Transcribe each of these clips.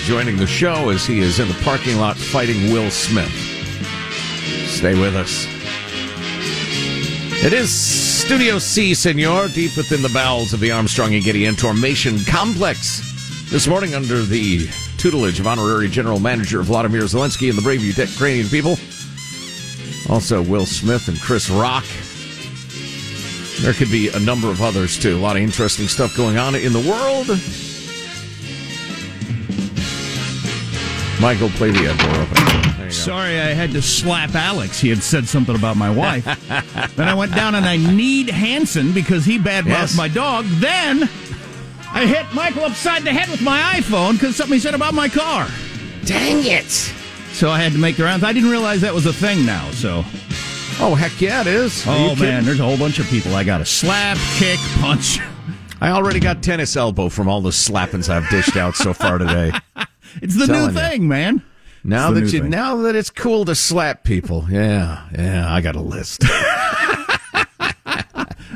joining the show as he is in the parking lot fighting Will Smith. Stay with us. It is Studio C, senor, deep within the bowels of the Armstrong and Getty Information Complex. This morning, under the tutelage of Honorary General Manager Vladimir Zelensky and the brave Ukrainian people, also Will Smith and Chris Rock. There could be a number of others too. A lot of interesting stuff going on in the world. Michael, play the ed door open. Sorry, I had to slap Alex. He had said something about my wife. then I went down and I kneed Hanson because he badmouthed Yes. my dog. Then I hit Michael upside the head with my iPhone because something he said about my car. Dang it! So I had to make the rounds. I didn't realize that was a thing now. So, Oh heck yeah, it is. Are you oh kidding? man, there's a whole bunch of people I got to slap, kick, punch. I already got tennis elbow from all the slappings I've dished out so far today. It's the Telling new you. thing, man. Now that you thing. now that it's cool to slap people, yeah, yeah, I got a list.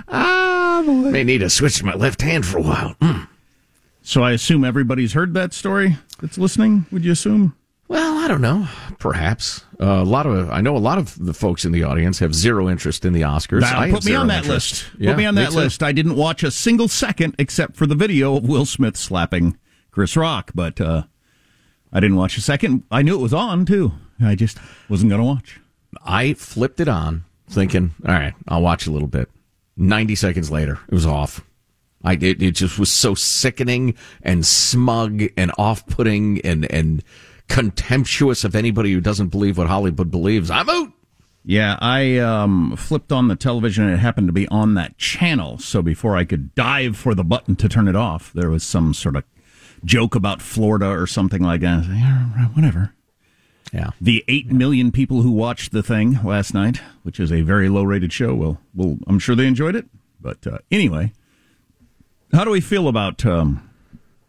I may need to switch my left hand for a while. Mm. So I assume everybody's heard that story that's listening. Would you assume? Well, I don't know. Perhaps uh, a lot of I know a lot of the folks in the audience have zero interest in the Oscars. Now, I put me on that interest. list. Yeah, put me on that too. list. I didn't watch a single second except for the video of Will Smith slapping Chris Rock, but uh, I didn't watch a second. I knew it was on too. I just wasn't going to watch. I flipped it on, thinking, "All right, I'll watch a little bit." Ninety seconds later, it was off. I it, it just was so sickening and smug and off-putting and and contemptuous of anybody who doesn't believe what Hollywood believes. I'm out. Yeah, I um, flipped on the television and it happened to be on that channel. So before I could dive for the button to turn it off, there was some sort of joke about Florida or something like that. I was like, "Yeah, whatever. Yeah. The eight million people who watched the thing last night, which is a very low-rated show, well, well, I'm sure they enjoyed it. But uh, anyway, how do we feel about um,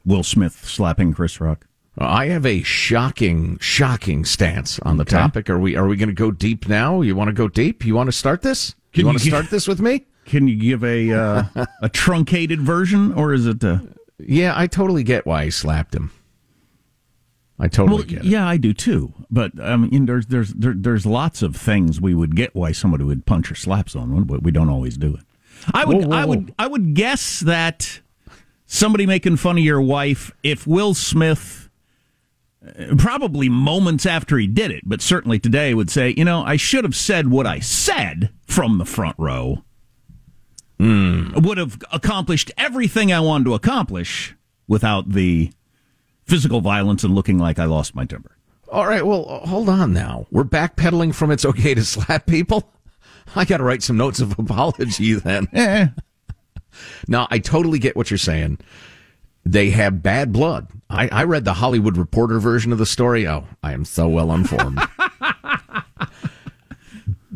Will Smith slapping Chris Rock? I have a shocking, shocking stance on the Okay. topic. Are we are we going to go deep now? You want to go deep? You want to start this? Can you want to start this with me? Can you give a uh, a truncated version, or is it? Uh, Yeah, I totally get why he slapped him. I totally well, get it. yeah, I do too. But I mean, there's there's there, there's lots of things we would get why somebody would punch or slap someone, but we don't always do it. I would Whoa, whoa, I whoa. would I would guess that somebody making fun of your wife, if Will Smith, uh, probably moments after he did it, but certainly today would say, you know, I should have said what I said from the front row. Would have accomplished everything I wanted to accomplish without the physical violence and looking like I lost my temper. All right, well, hold on now. We're backpedaling from it's okay to slap people. I got to write some notes of apology then. Eh. Now, I totally get what you're saying. They have bad blood. I, I read the Hollywood Reporter version of the story. Oh, I am so well informed.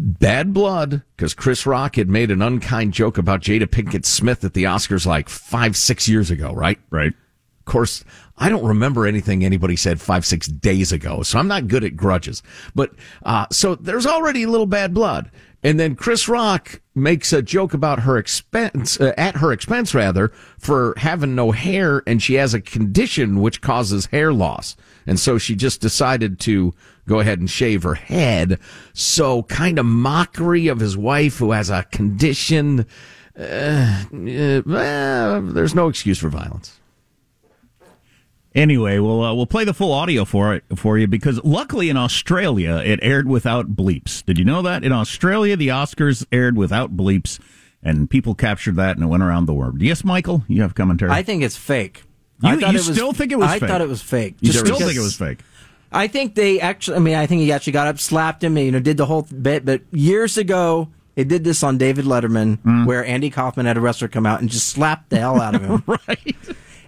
bad blood because Chris Rock had made an unkind joke about Jada Pinkett Smith at the Oscars like five, six years ago, right? Right. Of course, I don't remember anything anybody said five, six days ago, so I'm not good at grudges. But uh, so there's already a little bad blood, and then Chris Rock makes a joke about her expense uh, at her expense rather for having no hair, and she has a condition which causes hair loss, and so she just decided to go ahead and shave her head. So kind of mockery of his wife who has a condition. Uh, uh, there's no excuse for violence. Anyway, we'll uh, we'll play the full audio for it for you because luckily in Australia it aired without bleeps. Did you know that in Australia the Oscars aired without bleeps and people captured that and it went around the world. Yes, Michael, you have commentary. I think it's fake. You- I thought you it was, still think it was I fake? thought it was fake. you still think it was fake. I think they actually. I mean, I think he actually got up, slapped him, and, you know, did the whole bit. But years ago, they did this on David Letterman, Mm. where Andy Kaufman had a wrestler come out and just slapped the hell out of him. right.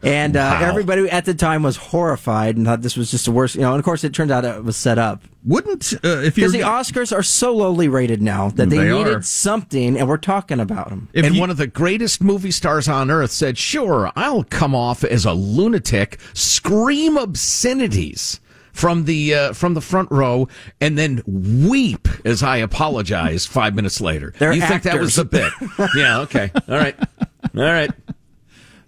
And uh, everybody at the time was horrified and thought this was just the worst. You know, and of course, it turned out it was set up. Wouldn't uh, if you Because the Oscars are so lowly rated now that they, They needed are. something, and we're talking about them. if and you- one of the greatest movie stars on earth said, Sure, I'll come off as a lunatic, scream obscenities from the uh, from the front row and then weep as I apologize five minutes later. They're you think that was actors. the bit? yeah. Okay. All right. All right.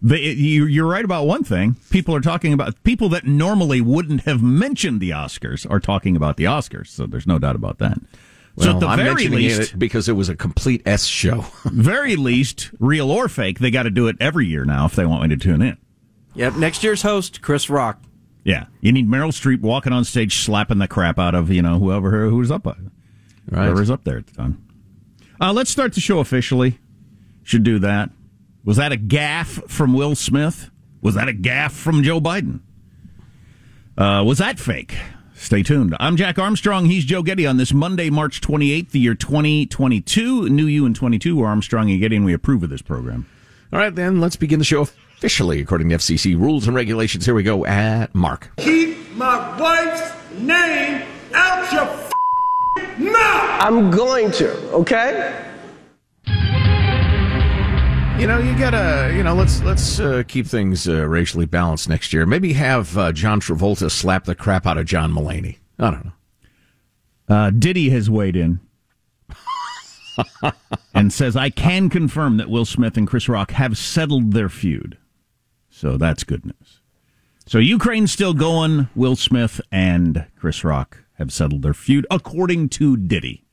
The, you, you're right about one thing. People are talking about people that normally wouldn't have mentioned the Oscars are talking about the Oscars. So there's no doubt about that. so Well, at the I'm very mentioning least, it because it was a complete S show. very least, real or fake, they got to do it every year now if they want me to tune in. Yep. Next year's host, Chris Rock. Yeah, you need Meryl Streep walking on stage, slapping the crap out of you know whoever who's up, whoever's up there at the time. Uh, let's start the show officially. Should do that. Was that a gaffe from Will Smith? Was that a gaffe from Joe Biden? Uh, was that fake? Stay tuned. I'm Jack Armstrong. He's Joe Getty on this Monday, March 28th, the year 2022. New you in 22. We're Armstrong and Getty, and we approve of this program. All right, then let's begin the show officially according to FCC rules and regulations. Here we go at Mark. Keep my wife's name out your f- mouth. I'm going to, okay? You know, you gotta, you know, let's let's uh, keep things uh, racially balanced next year. Maybe have uh, John Travolta slap the crap out of John Mulaney. I don't know. Uh, Diddy has weighed in and says, I can confirm that Will Smith and Chris Rock have settled their feud. So that's good news. So Ukraine's still going. Will Smith and Chris Rock have settled their feud, according to Diddy.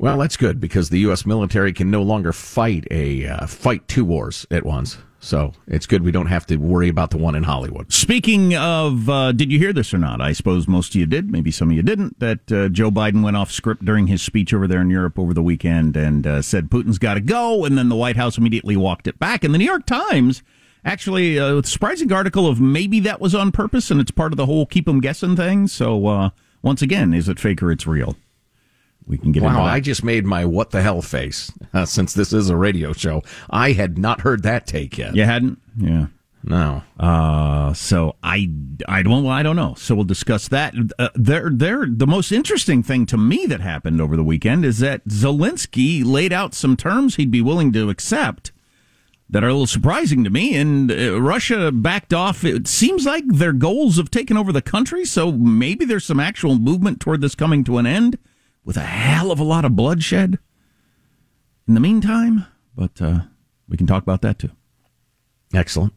Well, that's good because the U.S. military can no longer fight a uh, fight two wars at once. So it's good we don't have to worry about the one in Hollywood. Speaking of, uh, did you hear this or not? I suppose most of you did. Maybe some of you didn't. That uh, Joe Biden went off script during his speech over there in Europe over the weekend and uh, said Putin's got to go, and then the White House immediately walked it back. And the New York Times actually, uh, a surprising article of maybe that was on purpose and it's part of the whole keep them guessing thing. So uh, once again, is it fake or it's real? We can get Wow. I just made my what the hell face uh, since this is a radio show. I had not heard that take yet. you hadn't? Yeah. No. Uh, so I, I don't, well, I don't know. So we'll discuss that. Uh, there, there, the most interesting thing to me that happened over the weekend is that Zelensky laid out some terms he'd be willing to accept that are a little surprising to me. And uh, Russia backed off. It seems like their goals have taken over the country. So maybe there's some actual movement toward this coming to an end with a hell of a lot of bloodshed in the meantime. But, uh, we can talk about that too. Excellent.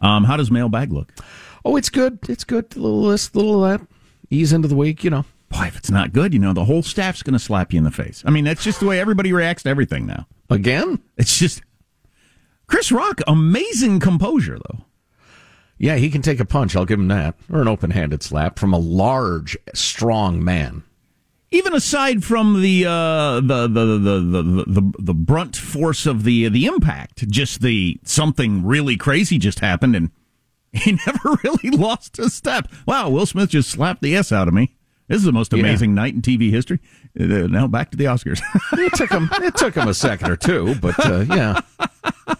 Um, how does mailbag look? Oh, it's good. It's good. A little this, little that. Ease into the week, you know. Boy, if it's not good, you know, the whole staff's going to slap you in the face. I mean, that's just the way everybody reacts to everything now. Again? It's just Chris Rock, amazing composure though. Yeah, he can take a punch. I'll give him that. Or an open handed slap from a large, strong man. Even aside from the uh, the, the, the, the the the brunt force of the the impact, just the something really crazy just happened, and he never really lost a step. Wow, Will Smith just slapped the s out of me. This is the most Yeah. amazing night in TV history. Uh, now back to the Oscars. It took him. it took him a second or two, but uh, yeah,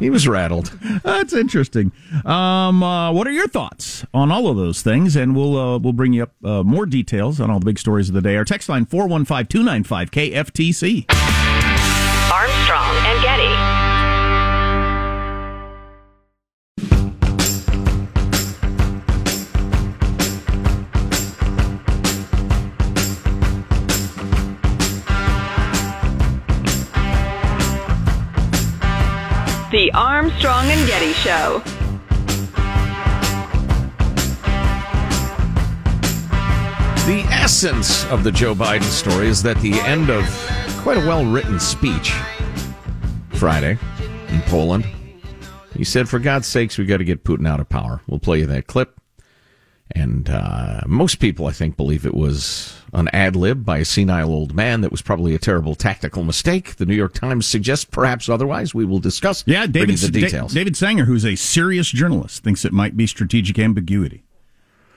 he was rattled. That's interesting. Um, uh, what are your thoughts on all of those things? And we'll uh, we'll bring you up uh, more details on all the big stories of the day. Our text line 415-295 KFTC. Armstrong and Getty. The Armstrong and Getty Show. The essence of the Joe Biden story is that the end of quite a well written speech Friday in Poland. He said, For God's sakes, we've got to get Putin out of power. We'll play you that clip. And uh, most people, I think, believe it was an ad lib by a senile old man that was probably a terrible tactical mistake. The New York Times suggests perhaps otherwise. We will discuss Yeah, David, the Da- details. David Sanger, who's a serious journalist, thinks it might be strategic ambiguity.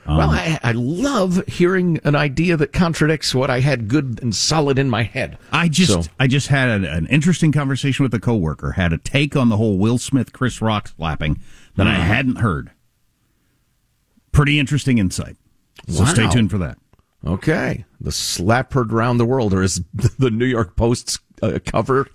well, I, I love hearing an idea that contradicts what I had good and solid in my head. I just So- I just had an, an interesting conversation with a coworker. Had a take on the whole Will Smith Chris Rock slapping that I Mm-hmm. hadn't heard. Pretty interesting insight. So stay tuned for that. Okay. The slap heard around the world, or as the New York Post's uh, cover,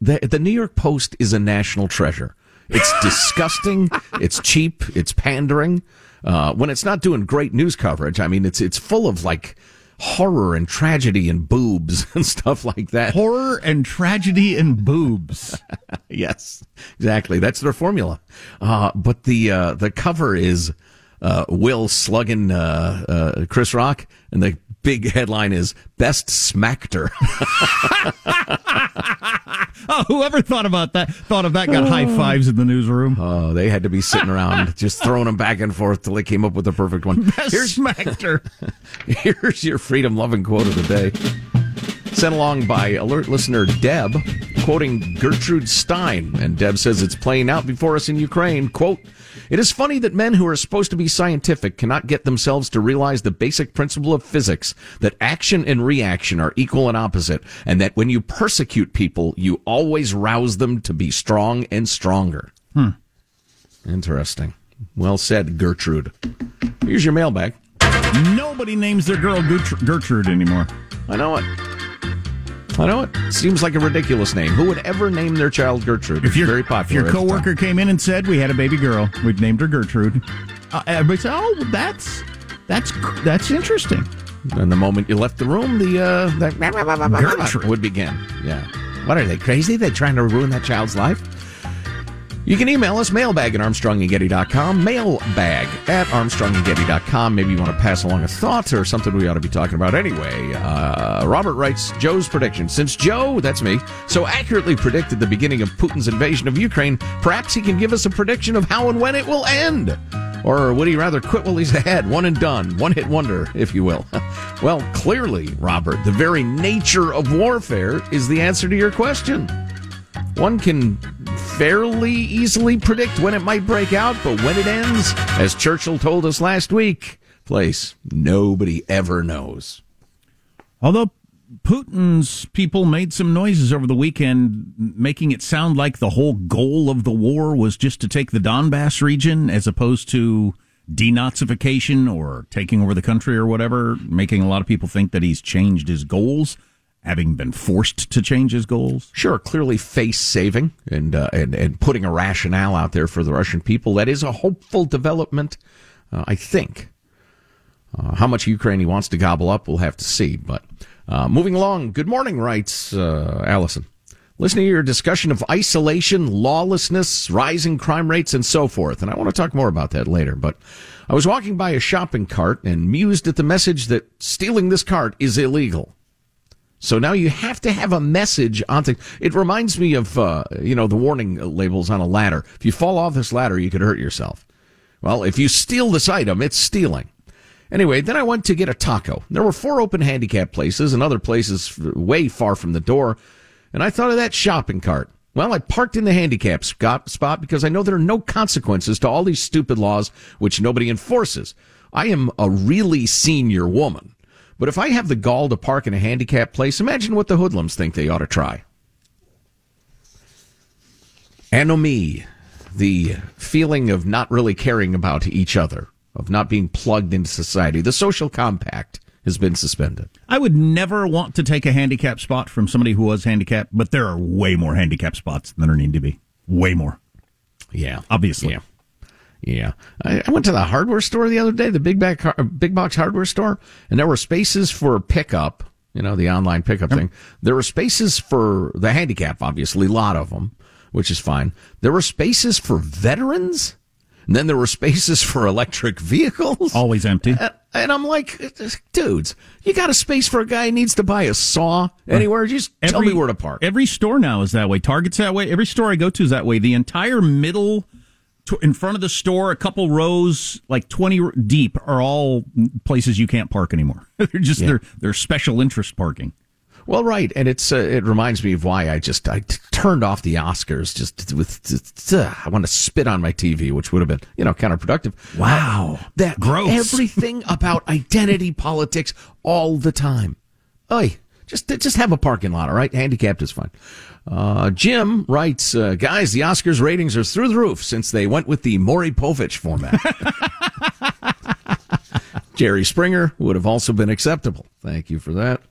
the, the New York Post is a national treasure. It's disgusting. it's cheap. It's pandering. Uh, when it's not doing great news coverage, I mean, it's it's full of like horror and tragedy and boobs and stuff like that. Horror and tragedy and boobs. yes, exactly. That's their formula. Uh, but the uh, the cover is uh, Will slugging uh, uh, Chris Rock, and the big headline is "Best Smackter." oh, whoever thought about that, thought of that, got high fives in the newsroom. Oh, they had to be sitting around just throwing them back and forth till they came up with the perfect one. Best Here's Smackter. Here's your freedom loving quote of the day. Sent along by alert listener Deb, quoting Gertrude Stein. And Deb says it's playing out before us in Ukraine. Quote, it is funny that men who are supposed to be scientific cannot get themselves to realize the basic principle of physics that action and reaction are equal and opposite, and that when you persecute people, you always rouse them to be strong and stronger. Hmm. Interesting. Well said, Gertrude. Here's your mailbag. Nobody names their girl Gertrude, Gertrude anymore. I know it. I know it. Seems like a ridiculous name. Who would ever name their child Gertrude? If your, very if popular. your at the coworker came in and said we had a baby girl, we'd named her Gertrude. Uh, everybody said, "Oh, that's that's that's interesting." and the moment you left the room, the uh, that Gertrude. would begin. Yeah. What are they crazy? They're trying to ruin that child's life? You can email us mailbag at armstrongandgetty.com, mailbag at armstrongandgetty.com. Maybe you want to pass along a thought or something we ought to be talking about anyway. Uh, Robert writes Joe's prediction. Since Joe, that's me, so accurately predicted the beginning of Putin's invasion of Ukraine, perhaps he can give us a prediction of how and when it will end. Or would he rather quit while he's ahead? One and done. One hit wonder, if you will. well, clearly, Robert, the very nature of warfare is the answer to your question. One can fairly easily predict when it might break out, but when it ends, as Churchill told us last week, place nobody ever knows. Although Putin's people made some noises over the weekend, making it sound like the whole goal of the war was just to take the Donbass region as opposed to denazification or taking over the country or whatever, making a lot of people think that he's changed his goals, having been forced to change his goals. Sure, clearly face saving and, uh, and and putting a rationale out there for the Russian people. That is a hopeful development, uh, I think. Uh, how much Ukraine he wants to gobble up, we'll have to see. But uh, moving along, good morning, writes uh, Allison. Listening to your discussion of isolation, lawlessness, rising crime rates, and so forth. And I want to talk more about that later. But I was walking by a shopping cart and mused at the message that stealing this cart is illegal. So now you have to have a message on things. It reminds me of, uh, you know, the warning labels on a ladder. If you fall off this ladder, you could hurt yourself. Well, if you steal this item, it's stealing. Anyway, then I went to get a taco. There were four open handicap places and other places way far from the door. And I thought of that shopping cart. Well, I parked in the handicap spot because I know there are no consequences to all these stupid laws which nobody enforces. I am a really senior woman. But if I have the gall to park in a handicap place, imagine what the hoodlums think they ought to try. Anomie, the feeling of not really caring about each other, of not being plugged into society. The social compact has been suspended. I would never want to take a handicap spot from somebody who was handicapped, but there are way more handicap spots than there need to be. Way more. Yeah. Obviously. Yeah. Yeah, I, I, went to the hardware store the other day, the big back, uh, big box hardware store, and there were spaces for pickup. You know, the online pickup yep. thing. There were spaces for the handicap, obviously, a lot of them, which is fine. There were spaces for veterans, and then there were spaces for electric vehicles. Always empty. And, and I'm like, dudes, you got a space for a guy who needs to buy a saw anywhere? Just every, tell me where to park. Every store now is that way. Target's that way. Every store I go to is that way. The entire middle in front of the store, a couple rows, like twenty deep, are all places you can't park anymore. they're just yeah. they're they're special interest parking. Well, right, and it's uh, it reminds me of why I just I t- turned off the Oscars just with uh, I want to spit on my TV, which would have been you know counterproductive. Wow, that gross everything about identity politics all the time. Oi, just just have a parking lot, all right? Handicapped is fine. Uh, Jim writes, uh, guys, the Oscars ratings are through the roof since they went with the Maury Povich format. Jerry Springer would have also been acceptable. Thank you for that.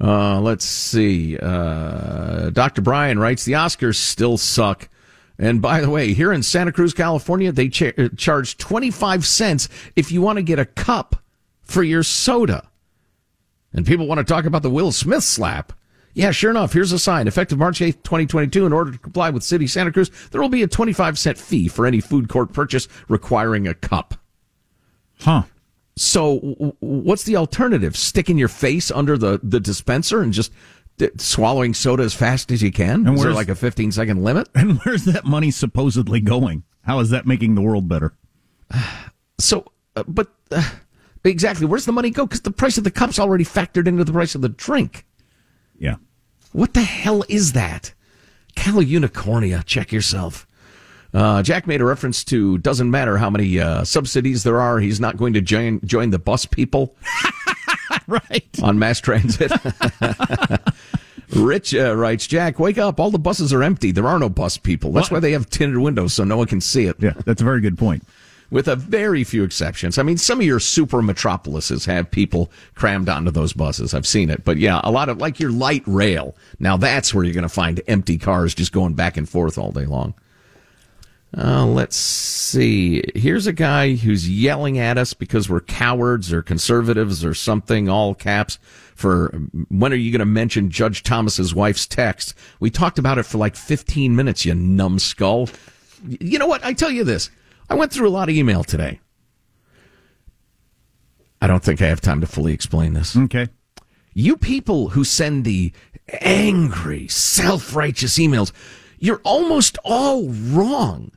Uh, let's see. Uh, Dr. Brian writes, the Oscars still suck. And by the way, here in Santa Cruz, California, they cha- charge 25 cents if you want to get a cup for your soda. And people want to talk about the Will Smith slap. Yeah, sure enough, here's a sign. Effective March 8th, 2022, in order to comply with City Santa Cruz, there will be a 25 cent fee for any food court purchase requiring a cup. Huh. So, w- what's the alternative? Sticking your face under the, the dispenser and just d- swallowing soda as fast as you can? And Is there like a 15 second limit? And where's that money supposedly going? How is that making the world better? So, uh, but uh, exactly, where's the money go? Because the price of the cup's already factored into the price of the drink. Yeah. What the hell is that? Cal Unicornia, check yourself. Uh, Jack made a reference to doesn't matter how many uh, subsidies there are, he's not going to join join the bus people Right. on mass transit. Rich uh, writes, Jack, wake up. All the buses are empty. There are no bus people. That's why they have tinted windows so no one can see it. Yeah, that's a very good point. With a very few exceptions. I mean, some of your super metropolises have people crammed onto those buses. I've seen it. But yeah, a lot of like your light rail. Now that's where you're going to find empty cars just going back and forth all day long. Uh, let's see. Here's a guy who's yelling at us because we're cowards or conservatives or something, all caps, for when are you going to mention Judge Thomas's wife's text? We talked about it for like 15 minutes, you numbskull. You know what? I tell you this. I went through a lot of email today. I don't think I have time to fully explain this. Okay. You people who send the angry, self righteous emails, you're almost all wrong.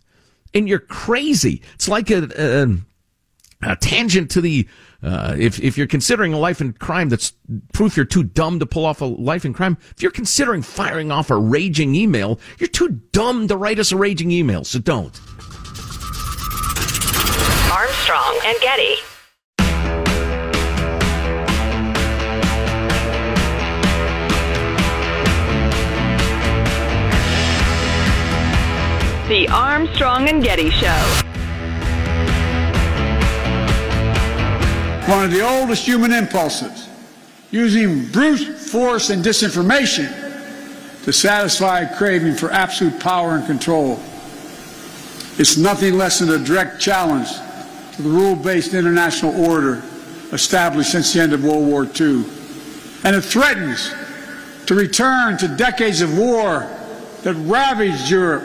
And you're crazy. It's like a, a, a tangent to the. Uh, if if you're considering a life in crime, that's proof you're too dumb to pull off a life in crime. If you're considering firing off a raging email, you're too dumb to write us a raging email. So don't. Armstrong and Getty. The Armstrong and Getty Show. one of the oldest human impulses, using brute force and disinformation to satisfy a craving for absolute power and control. It's nothing less than a direct challenge to the rule based international order established since the end of World War II. And it threatens to return to decades of war that ravaged Europe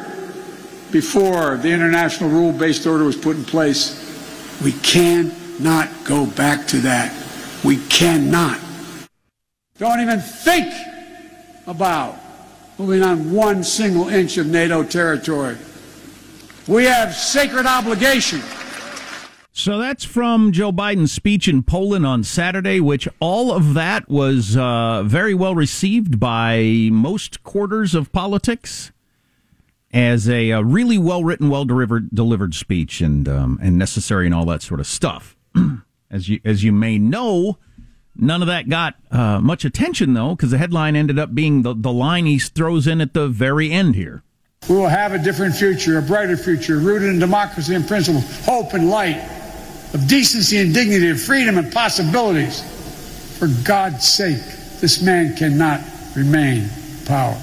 before the international rule based order was put in place. We cannot go back to that. We cannot. Don't even think about moving on one single inch of NATO territory. We have sacred obligation. So that's from Joe Biden's speech in Poland on Saturday, which all of that was uh, very well received by most quarters of politics as a, uh really well written, well delivered speech and um, and necessary and all that sort of stuff. as you as you may know, none of that got uh, much attention though, because the headline ended up being the the line he throws in at the very end here. We will have a different future, a brighter future, rooted in democracy and principles, hope and light, of decency and dignity, of freedom and possibilities. For God's sake, this man cannot remain in power.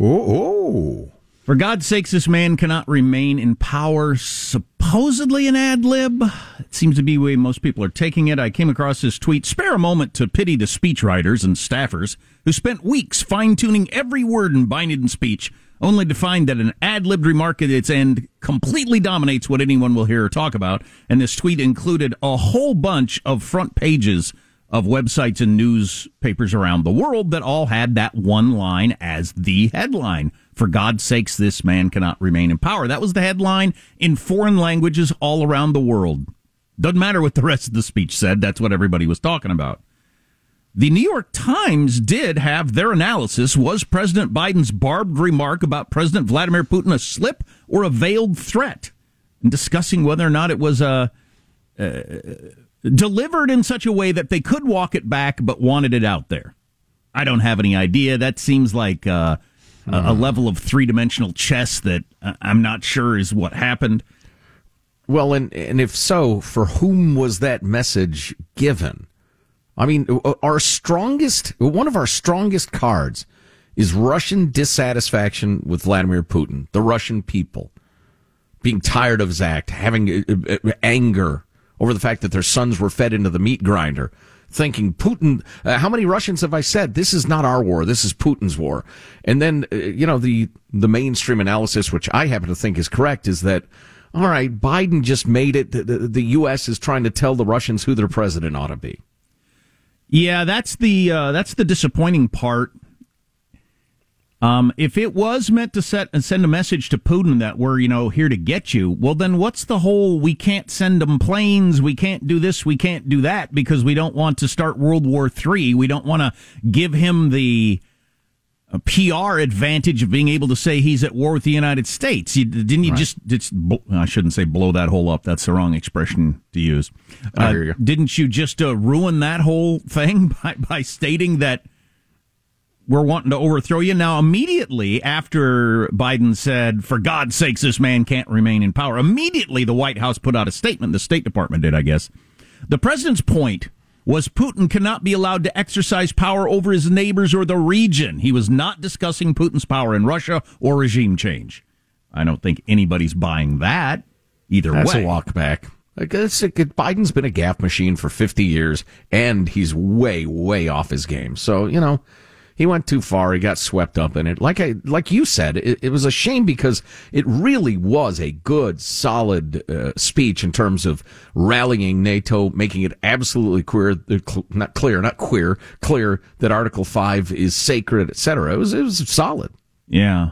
Oh, For God's sakes, this man cannot remain in power. Supposedly an ad lib. It seems to be the way most people are taking it. I came across this tweet. Spare a moment to pity the speechwriters and staffers who spent weeks fine tuning every word in Biden's speech, only to find that an ad libbed remark at its end completely dominates what anyone will hear or talk about. And this tweet included a whole bunch of front pages of websites and newspapers around the world that all had that one line as the headline. For God's sakes, this man cannot remain in power. That was the headline in foreign languages all around the world. Doesn't matter what the rest of the speech said, that's what everybody was talking about. The New York Times did have their analysis. Was President Biden's barbed remark about President Vladimir Putin a slip or a veiled threat? And discussing whether or not it was a delivered in such a way that they could walk it back but wanted it out there. I don't have any idea. That seems like uh, a, a level of three dimensional chess that uh, I'm not sure is what happened. Well, and and if so, for whom was that message given? I mean, our strongest, one of our strongest cards is Russian dissatisfaction with Vladimir Putin, the Russian people, being tired of his act, having uh, uh, anger over the fact that their sons were fed into the meat grinder, thinking Putin. Uh, how many Russians have I said this is not our war? This is Putin's war. And then uh, you know the the mainstream analysis, which I happen to think is correct, is that all right, Biden just made it. The, the, the U.S. is trying to tell the Russians who their president ought to be. Yeah, that's the uh, that's the disappointing part. Um, if it was meant to set and send a message to Putin that we're you know here to get you, well then what's the whole we can't send them planes, we can't do this, we can't do that because we don't want to start World War Three. We don't want to give him the uh, PR advantage of being able to say he's at war with the United States. You, didn't you right. just? It's, I shouldn't say blow that hole up. That's the wrong expression to use. I hear you. Uh, didn't you just uh, ruin that whole thing by, by stating that? we're wanting to overthrow you. Now, immediately after Biden said, for God's sakes, this man can't remain in power, immediately the White House put out a statement. The State Department did, I guess. The president's point was Putin cannot be allowed to exercise power over his neighbors or the region. He was not discussing Putin's power in Russia or regime change. I don't think anybody's buying that either That's way. a walk back. Like, Biden's been a gaffe machine for 50 years, and he's way, way off his game. So, you know, he went too far. He got swept up in it. Like I, like you said, it, it was a shame because it really was a good, solid uh, speech in terms of rallying NATO, making it absolutely clear, uh, not clear, not queer, clear that Article Five is sacred, etc. It was, it was solid. Yeah.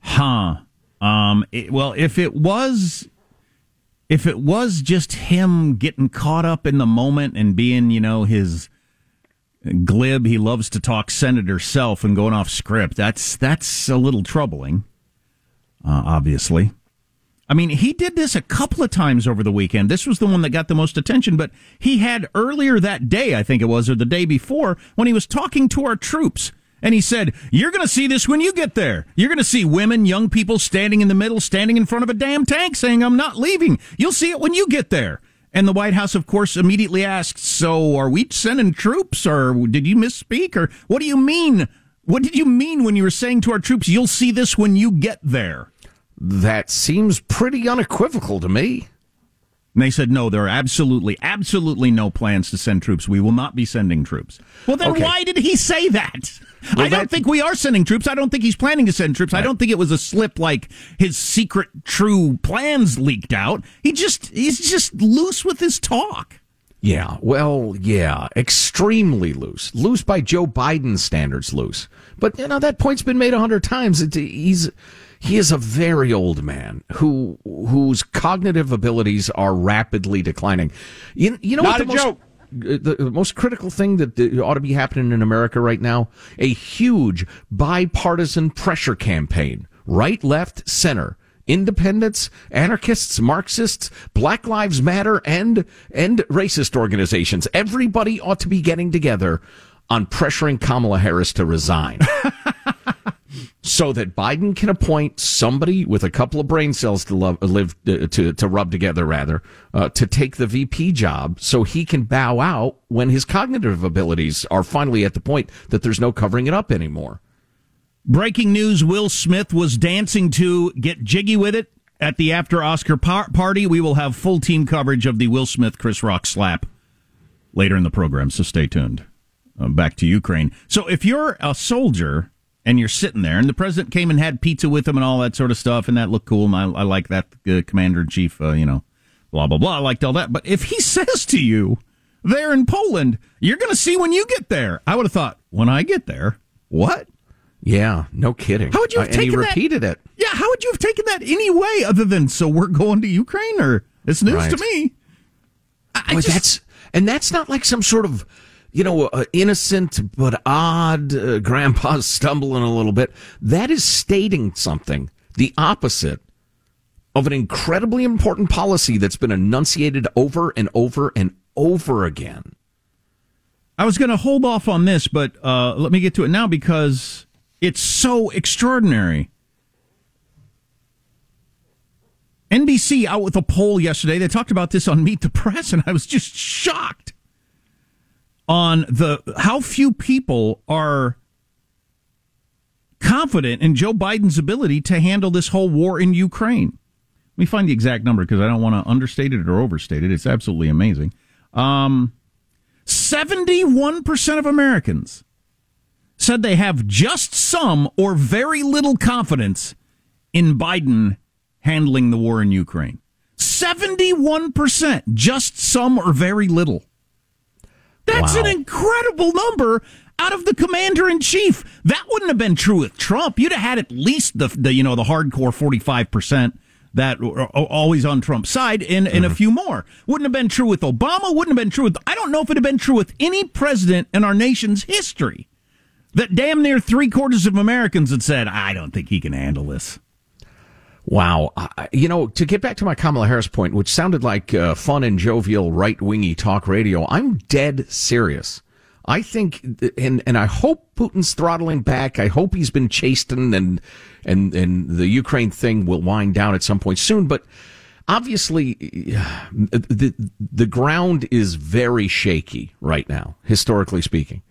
Huh. Um. It, well, if it was if it was just him getting caught up in the moment and being, you know, his glib. He loves to talk senator self and going off script. That's that's a little troubling. Uh, obviously. I mean, he did this a couple of times over the weekend. This was the one that got the most attention, but he had earlier that day, I think it was, or the day before, when he was talking to our troops. And he said, You're going to see this when you get there. You're going to see women, young people standing in the middle, standing in front of a damn tank saying, I'm not leaving. You'll see it when you get there. And the White House, of course, immediately asked, So are we sending troops or did you misspeak or what do you mean? What did you mean when you were saying to our troops, You'll see this when you get there? That seems pretty unequivocal to me. And they said, no, there are absolutely, absolutely no plans to send troops. We will not be sending troops. Well, then okay. why did he say that? Well, I don't that... think we are sending troops. I don't think he's planning to send troops. Right. I don't think it was a slip like his secret true plans leaked out. He just, he's just loose with his talk. Yeah, well, yeah, extremely loose. Loose by Joe Biden standards, loose. But, you know, that point's been made a hundred times. It, he's he is a very old man who whose cognitive abilities are rapidly declining. You, you know Not what the most, joke. Uh, the, the most critical thing that ought to be happening in America right now: a huge bipartisan pressure campaign, right, left, center independents, anarchists, Marxists, Black Lives Matter, and and racist organizations. Everybody ought to be getting together on pressuring Kamala Harris to resign. so that Biden can appoint somebody with a couple of brain cells to love, live uh, to to rub together, rather, uh, to take the VP job, so he can bow out when his cognitive abilities are finally at the point that there's no covering it up anymore. Breaking news: Will Smith was dancing to "Get Jiggy with It" at the after Oscar par- party. We will have full team coverage of the Will Smith Chris Rock slap later in the program, so stay tuned. Uh, back to Ukraine. So if you're a soldier and you're sitting there, and the president came and had pizza with him and all that sort of stuff, and that looked cool, and I, I like that uh, commander in chief, uh, you know, blah blah blah. I liked all that. But if he says to you there in Poland, you're going to see when you get there. I would have thought when I get there, what? Yeah, no kidding. How would you have uh, taken and he repeated that? it. Yeah, how would you have taken that any way other than so we're going to Ukraine or it's news right. to me? I, Boy, just, that's and that's not like some sort of you know, uh, innocent but odd uh, grandpa's stumbling a little bit. That is stating something, the opposite of an incredibly important policy that's been enunciated over and over and over again. I was going to hold off on this, but uh, let me get to it now because it's so extraordinary. NBC out with a poll yesterday. They talked about this on Meet the Press, and I was just shocked on the how few people are confident in Joe Biden's ability to handle this whole war in Ukraine. Let me find the exact number because I don't want to understate it or overstate it. It's absolutely amazing. Um, 71% of Americans said they have just some or very little confidence in Biden handling the war in Ukraine. 71%, just some or very little. That's Wow. an incredible number out of the commander in chief. That wouldn't have been true with Trump. You'd have had at least the, the you know the hardcore 45% that are always on Trump's side and, and a mm-hmm. few more. Wouldn't have been true with Obama, wouldn't have been true with I don't know if it had been true with any president in our nation's history. That damn near three quarters of Americans had said, I don't think he can handle this. Wow. You know, to get back to my Kamala Harris point, which sounded like uh, fun and jovial right wingy talk radio, I'm dead serious. I think, and and I hope Putin's throttling back. I hope he's been chastened, and and and the Ukraine thing will wind down at some point soon. But obviously, the the ground is very shaky right now, historically speaking.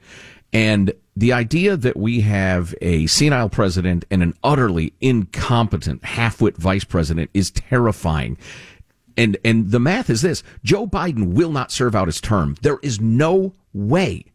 And the idea that we have a senile president and an utterly incompetent half-wit vice president is terrifying. And and the math is this: Joe Biden will not serve out his term. There is no way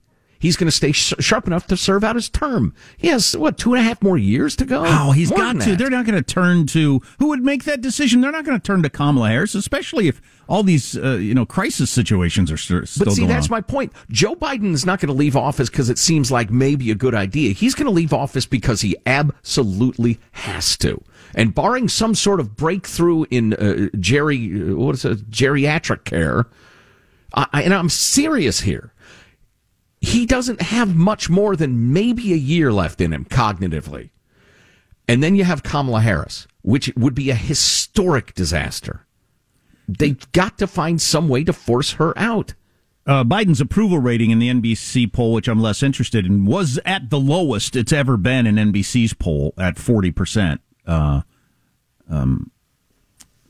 he's going to stay sh- sharp enough to serve out his term. He has what two and a half more years to go. Oh, he's More got to. They're not going to turn to who would make that decision. They're not going to turn to Kamala Harris, especially if all these uh, you know crisis situations are st- still But see, that's on. my point. Joe Biden is not going to leave office because it seems like maybe a good idea. He's going to leave office because he absolutely has to. And barring some sort of breakthrough in uh, Jerry, uh, what is it, geriatric care, I- and I'm serious here. He doesn't have much more than maybe a year left in him cognitively. And then you have Kamala Harris, which would be a historic disaster. They've got to find some way to force her out. uh, Biden's approval rating in the NBC poll, which I'm less interested in, was at the lowest it's ever been in NBC's poll at 40%. Uh, um,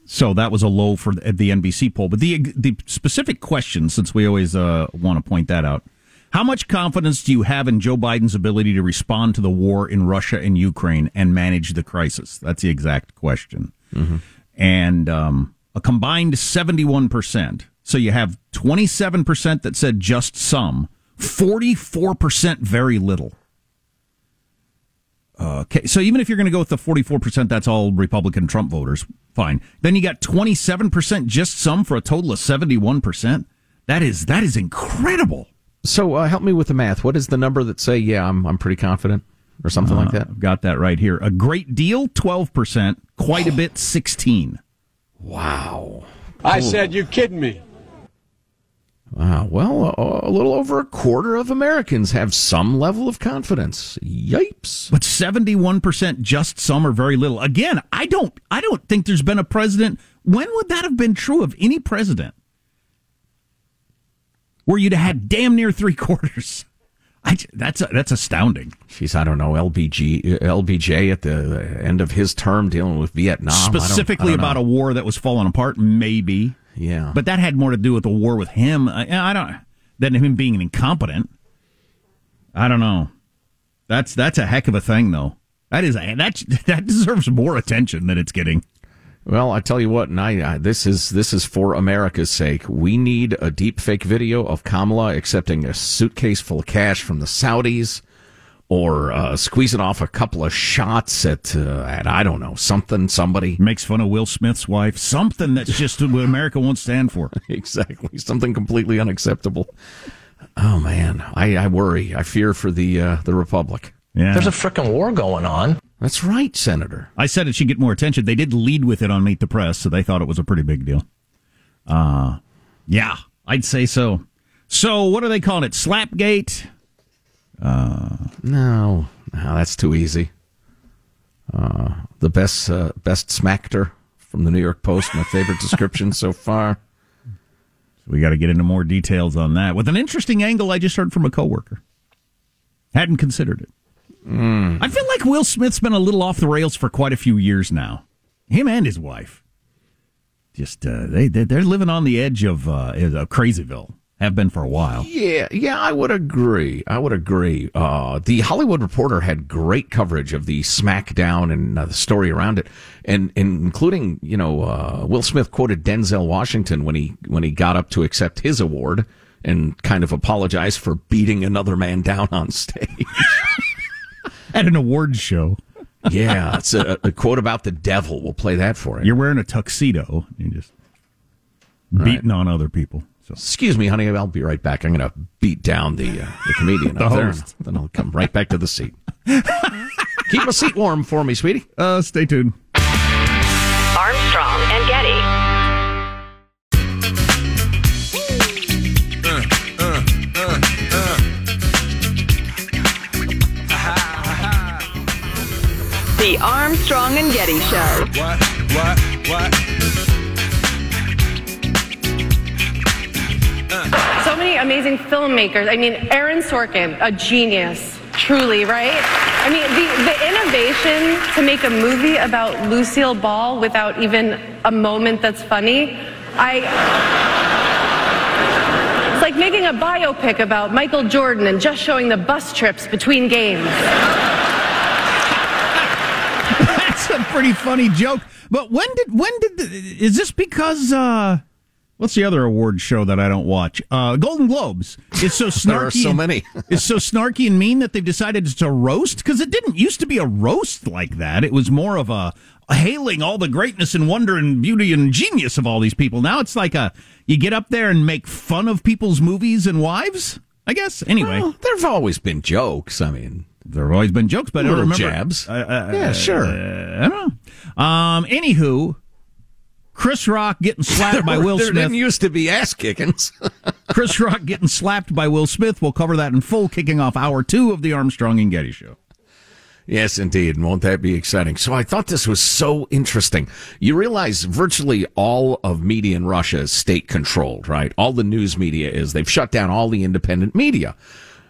so that was a low for the, NBC poll. But the the specific question, since we always uh, want to point that out, how much confidence do you have in Joe Biden's ability to respond to the war in Russia and Ukraine and manage the crisis? That's the exact question. And um, a combined 71%. So you have 27% that said just some, 44% very little. Okay, so even if you're going to go with the 44%, that's all Republican Trump voters, fine. Then you got 27% just some for a total of 71%. That is that is incredible. So uh, help me with the math. What is the number that say, yeah, I'm, I'm pretty confident or something like that? I've got that right here. A great deal 12%, quite a bit 16. Wow. I said, you kidding me? Wow. Well, a, a little over a quarter of Americans have some level of confidence. Yipes. But 71% just some or very little. Again, I don't I don't think there's been a president when would that have been true of any president? Where you'd have had damn near three quarters. I, that's that's astounding. Jeez, I don't know. LBG, LBJ at the end of his term dealing with Vietnam. I don't- Specifically I don't about a war that was falling apart, maybe. Yeah. But that had more to do with the war with him. I, I don't than him being incompetent. I don't know. That's that's a heck of a thing, though. That is a, that that deserves more attention than it's getting. Well, I tell you what, and I, I this is this is for America's sake. We need a deep fake video of Kamala accepting a suitcase full of cash from the Saudis, or uh, squeezing off a couple of shots at uh, at I don't know something somebody. Makes fun of Will Smith's wife. Something that's just what America won't stand for. exactly something completely unacceptable. Oh man, I, I worry. I fear for the uh, the republic. Yeah. There's a freaking war going on. That's right, Senator. I said it should get more attention. They did lead with it on Meet the Press, so they thought it was a pretty big deal. Uh, yeah, I'd say so. So, what are they calling it? Slapgate? No, no, that's too easy. Uh, the best uh, best smackter from the New York Post. My favorite description so far. So We got to get into more details on that with an interesting angle I just heard from a coworker. Hadn't considered it. I feel like Will Smith's been a little off the rails for quite a few years now. Him and his wife. Just uh, they they- they're living on the edge of uh, of Crazyville. have been for a while. Yeah, yeah, I would agree. I would agree. Uh, the Hollywood Reporter had great coverage of the SmackDown and uh, the story around it, and, and including you know uh, Will Smith quoted Denzel Washington when he when he got up to accept his award and kind of apologized for beating another man down on stage. At an awards show. yeah, it's a, a quote about the devil. We'll play that for you. You're wearing a tuxedo. You're just beating on other people. So Excuse me, honey. I'll be right back. I'm going to beat down the uh, the comedian The up there. host. Then I'll come right back to the seat. Keep my seat warm for me, sweetie. uh, stay tuned. Armstrong and Getty Show. What? What? What? So many amazing filmmakers. I mean, Aaron Sorkin, a genius, truly, right? I mean, the, the innovation to make a movie about Lucille Ball without even a moment that's funny, I. It's like making a biopic about Michael Jordan and just showing the bus trips between games. That's a pretty funny joke. But when did when did the, is this because uh what's the other award show that I don't watch? Uh Golden Globes. It's so snarky. There are so many. it's so snarky and mean that they've decided to roast because it didn't used to be a roast like that. It was more of a hailing all the greatness and wonder and beauty and genius of all these people. Now it's like a you get up there and make fun of people's movies and wives. I guess. Anyway, Well, there've always been jokes. I mean, there have always been jokes, but I Little remember jabs. Uh, uh, Yeah, sure. uh, I don't know. Um, anywho, Chris Rock getting slapped by Will there Smith. didn't used to be ass kickings. Chris Rock getting slapped by Will Smith. We'll cover that in full, kicking off hour two of the Armstrong and Getty Show. yes, indeed. And won't that be exciting? So I thought this was so interesting. You realize virtually all of media in Russia is state controlled, right? All the news media is. They've shut down all the independent media.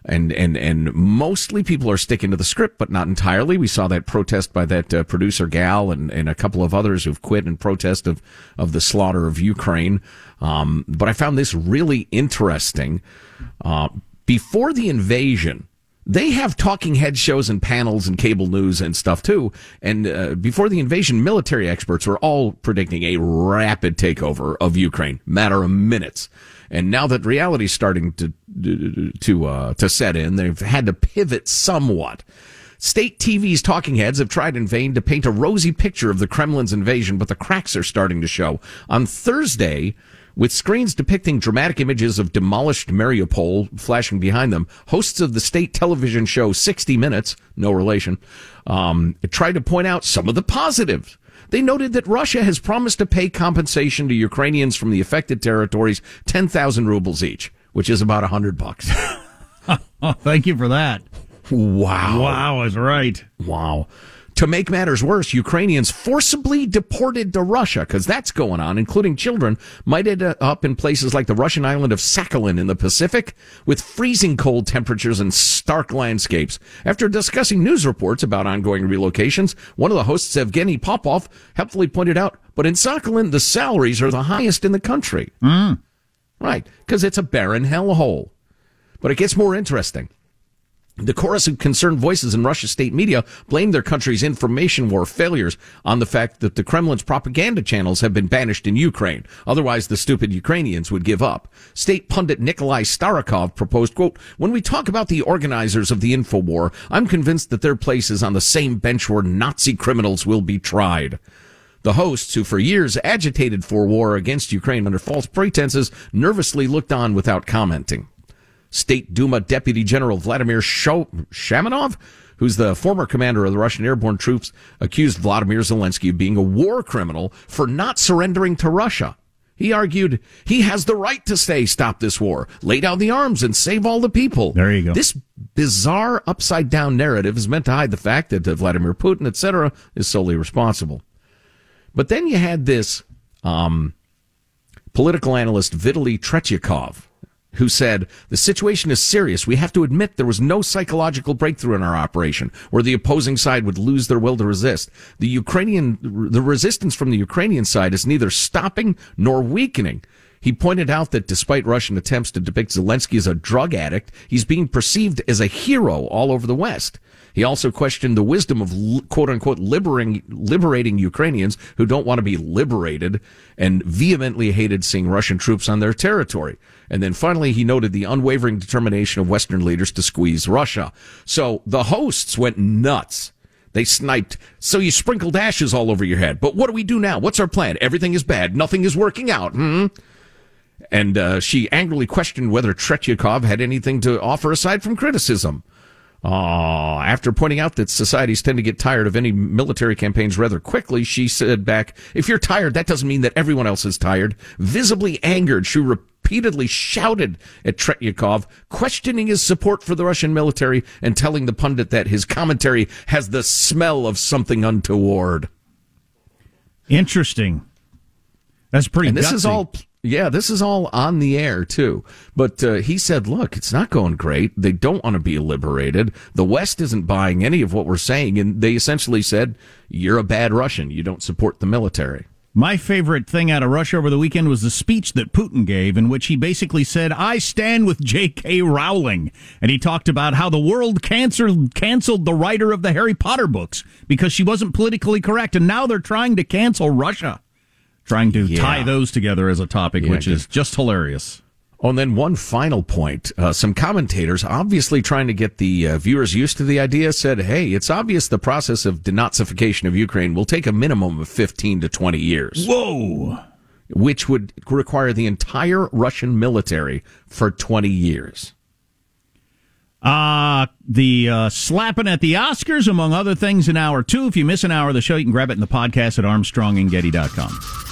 And, and, and mostly people are sticking to the script, but not entirely. We saw that protest by that uh, producer gal and, and a couple of others who've quit in protest of, of the slaughter of Ukraine. Um, but I found this really interesting. Uh, before the invasion, they have talking head shows and panels and cable news and stuff too. And uh, before the invasion, military experts were all predicting a rapid takeover of Ukraine, matter of minutes. And now that reality's starting to to uh, to set in, they've had to pivot somewhat. State TV's talking heads have tried in vain to paint a rosy picture of the Kremlin's invasion, but the cracks are starting to show. On Thursday, with screens depicting dramatic images of demolished Mariupol flashing behind them, hosts of the state television show 60 Minutes, no relation, um, tried to point out some of the positives. They noted that Russia has promised to pay compensation to Ukrainians from the affected territories 10,000 rubles each, which is about 100 bucks. Oh, thank you for that. Wow. Wow, I was right. Wow. To make matters worse, Ukrainians forcibly deported to Russia, because that's going on, including children, might end up in places like the Russian island of Sakhalin in the Pacific, with freezing cold temperatures and stark landscapes. After discussing news reports about ongoing relocations, one of the hosts, Evgeny Popov, helpfully pointed out, but in Sakhalin, the salaries are the highest in the country. Mm. Right, because it's a barren hellhole. But it gets more interesting. The chorus of concerned voices in Russia's state media blame their country's information war failures on the fact that the Kremlin's propaganda channels have been banished in Ukraine. Otherwise, the stupid Ukrainians would give up. State pundit Nikolai Starikov proposed, quote, when we talk about the organizers of the info war, I'm convinced that their place is on the same bench where Nazi criminals will be tried. The hosts, who for years agitated for war against Ukraine under false pretenses, nervously looked on without commenting. State Duma Deputy General Vladimir Shamanov, who's the former commander of the Russian airborne troops, accused Vladimir Zelensky of being a war criminal for not surrendering to Russia. He argued he has the right to say, stop this war, lay down the arms and save all the people. There you go. This bizarre upside down narrative is meant to hide the fact that uh, Vladimir Putin, etc., is solely responsible. But then you had this um, political analyst Vitaly Tretyakov, who said the situation is serious. We have to admit there was no psychological breakthrough in our operation where the opposing side would lose their will to resist. The Ukrainian, the resistance from the Ukrainian side is neither stopping nor weakening. He pointed out that despite Russian attempts to depict Zelensky as a drug addict, he's being perceived as a hero all over the West. He also questioned the wisdom of quote unquote liberating, liberating Ukrainians who don't want to be liberated and vehemently hated seeing Russian troops on their territory. And then finally, he noted the unwavering determination of Western leaders to squeeze Russia. So the hosts went nuts. They sniped. So you sprinkled ashes all over your head. But what do we do now? What's our plan? Everything is bad. Nothing is working out. Hmm? And uh, she angrily questioned whether Tretyakov had anything to offer aside from criticism. Uh, after pointing out that societies tend to get tired of any military campaigns rather quickly, she said back, if you're tired, that doesn't mean that everyone else is tired. Visibly angered, she repeatedly shouted at Tretyakov, questioning his support for the Russian military and telling the pundit that his commentary has the smell of something untoward. Interesting. That's pretty. And this gutsy. is all yeah, this is all on the air too. But uh, he said, "Look, it's not going great. They don't want to be liberated. The West isn't buying any of what we're saying, and they essentially said, "You're a bad Russian. You don't support the military." My favorite thing out of Russia over the weekend was the speech that Putin gave, in which he basically said, "I stand with J.K. Rowling," and he talked about how the world canceled canceled the writer of the Harry Potter books because she wasn't politically correct, and now they're trying to cancel Russia trying to Yeah. tie those together as a topic, Yeah, which is just hilarious. Oh, and then one final point. Uh, some commentators, obviously trying to get the uh, viewers used to the idea, said, hey, it's obvious the process of denazification of Ukraine will take a minimum of 15 to 20 years. Whoa. Which would require the entire Russian military for 20 years. Uh, the uh, slapping at the Oscars, among other things, in hour two. If you miss an hour of the show, you can grab it in the podcast at armstrongandgetty.com.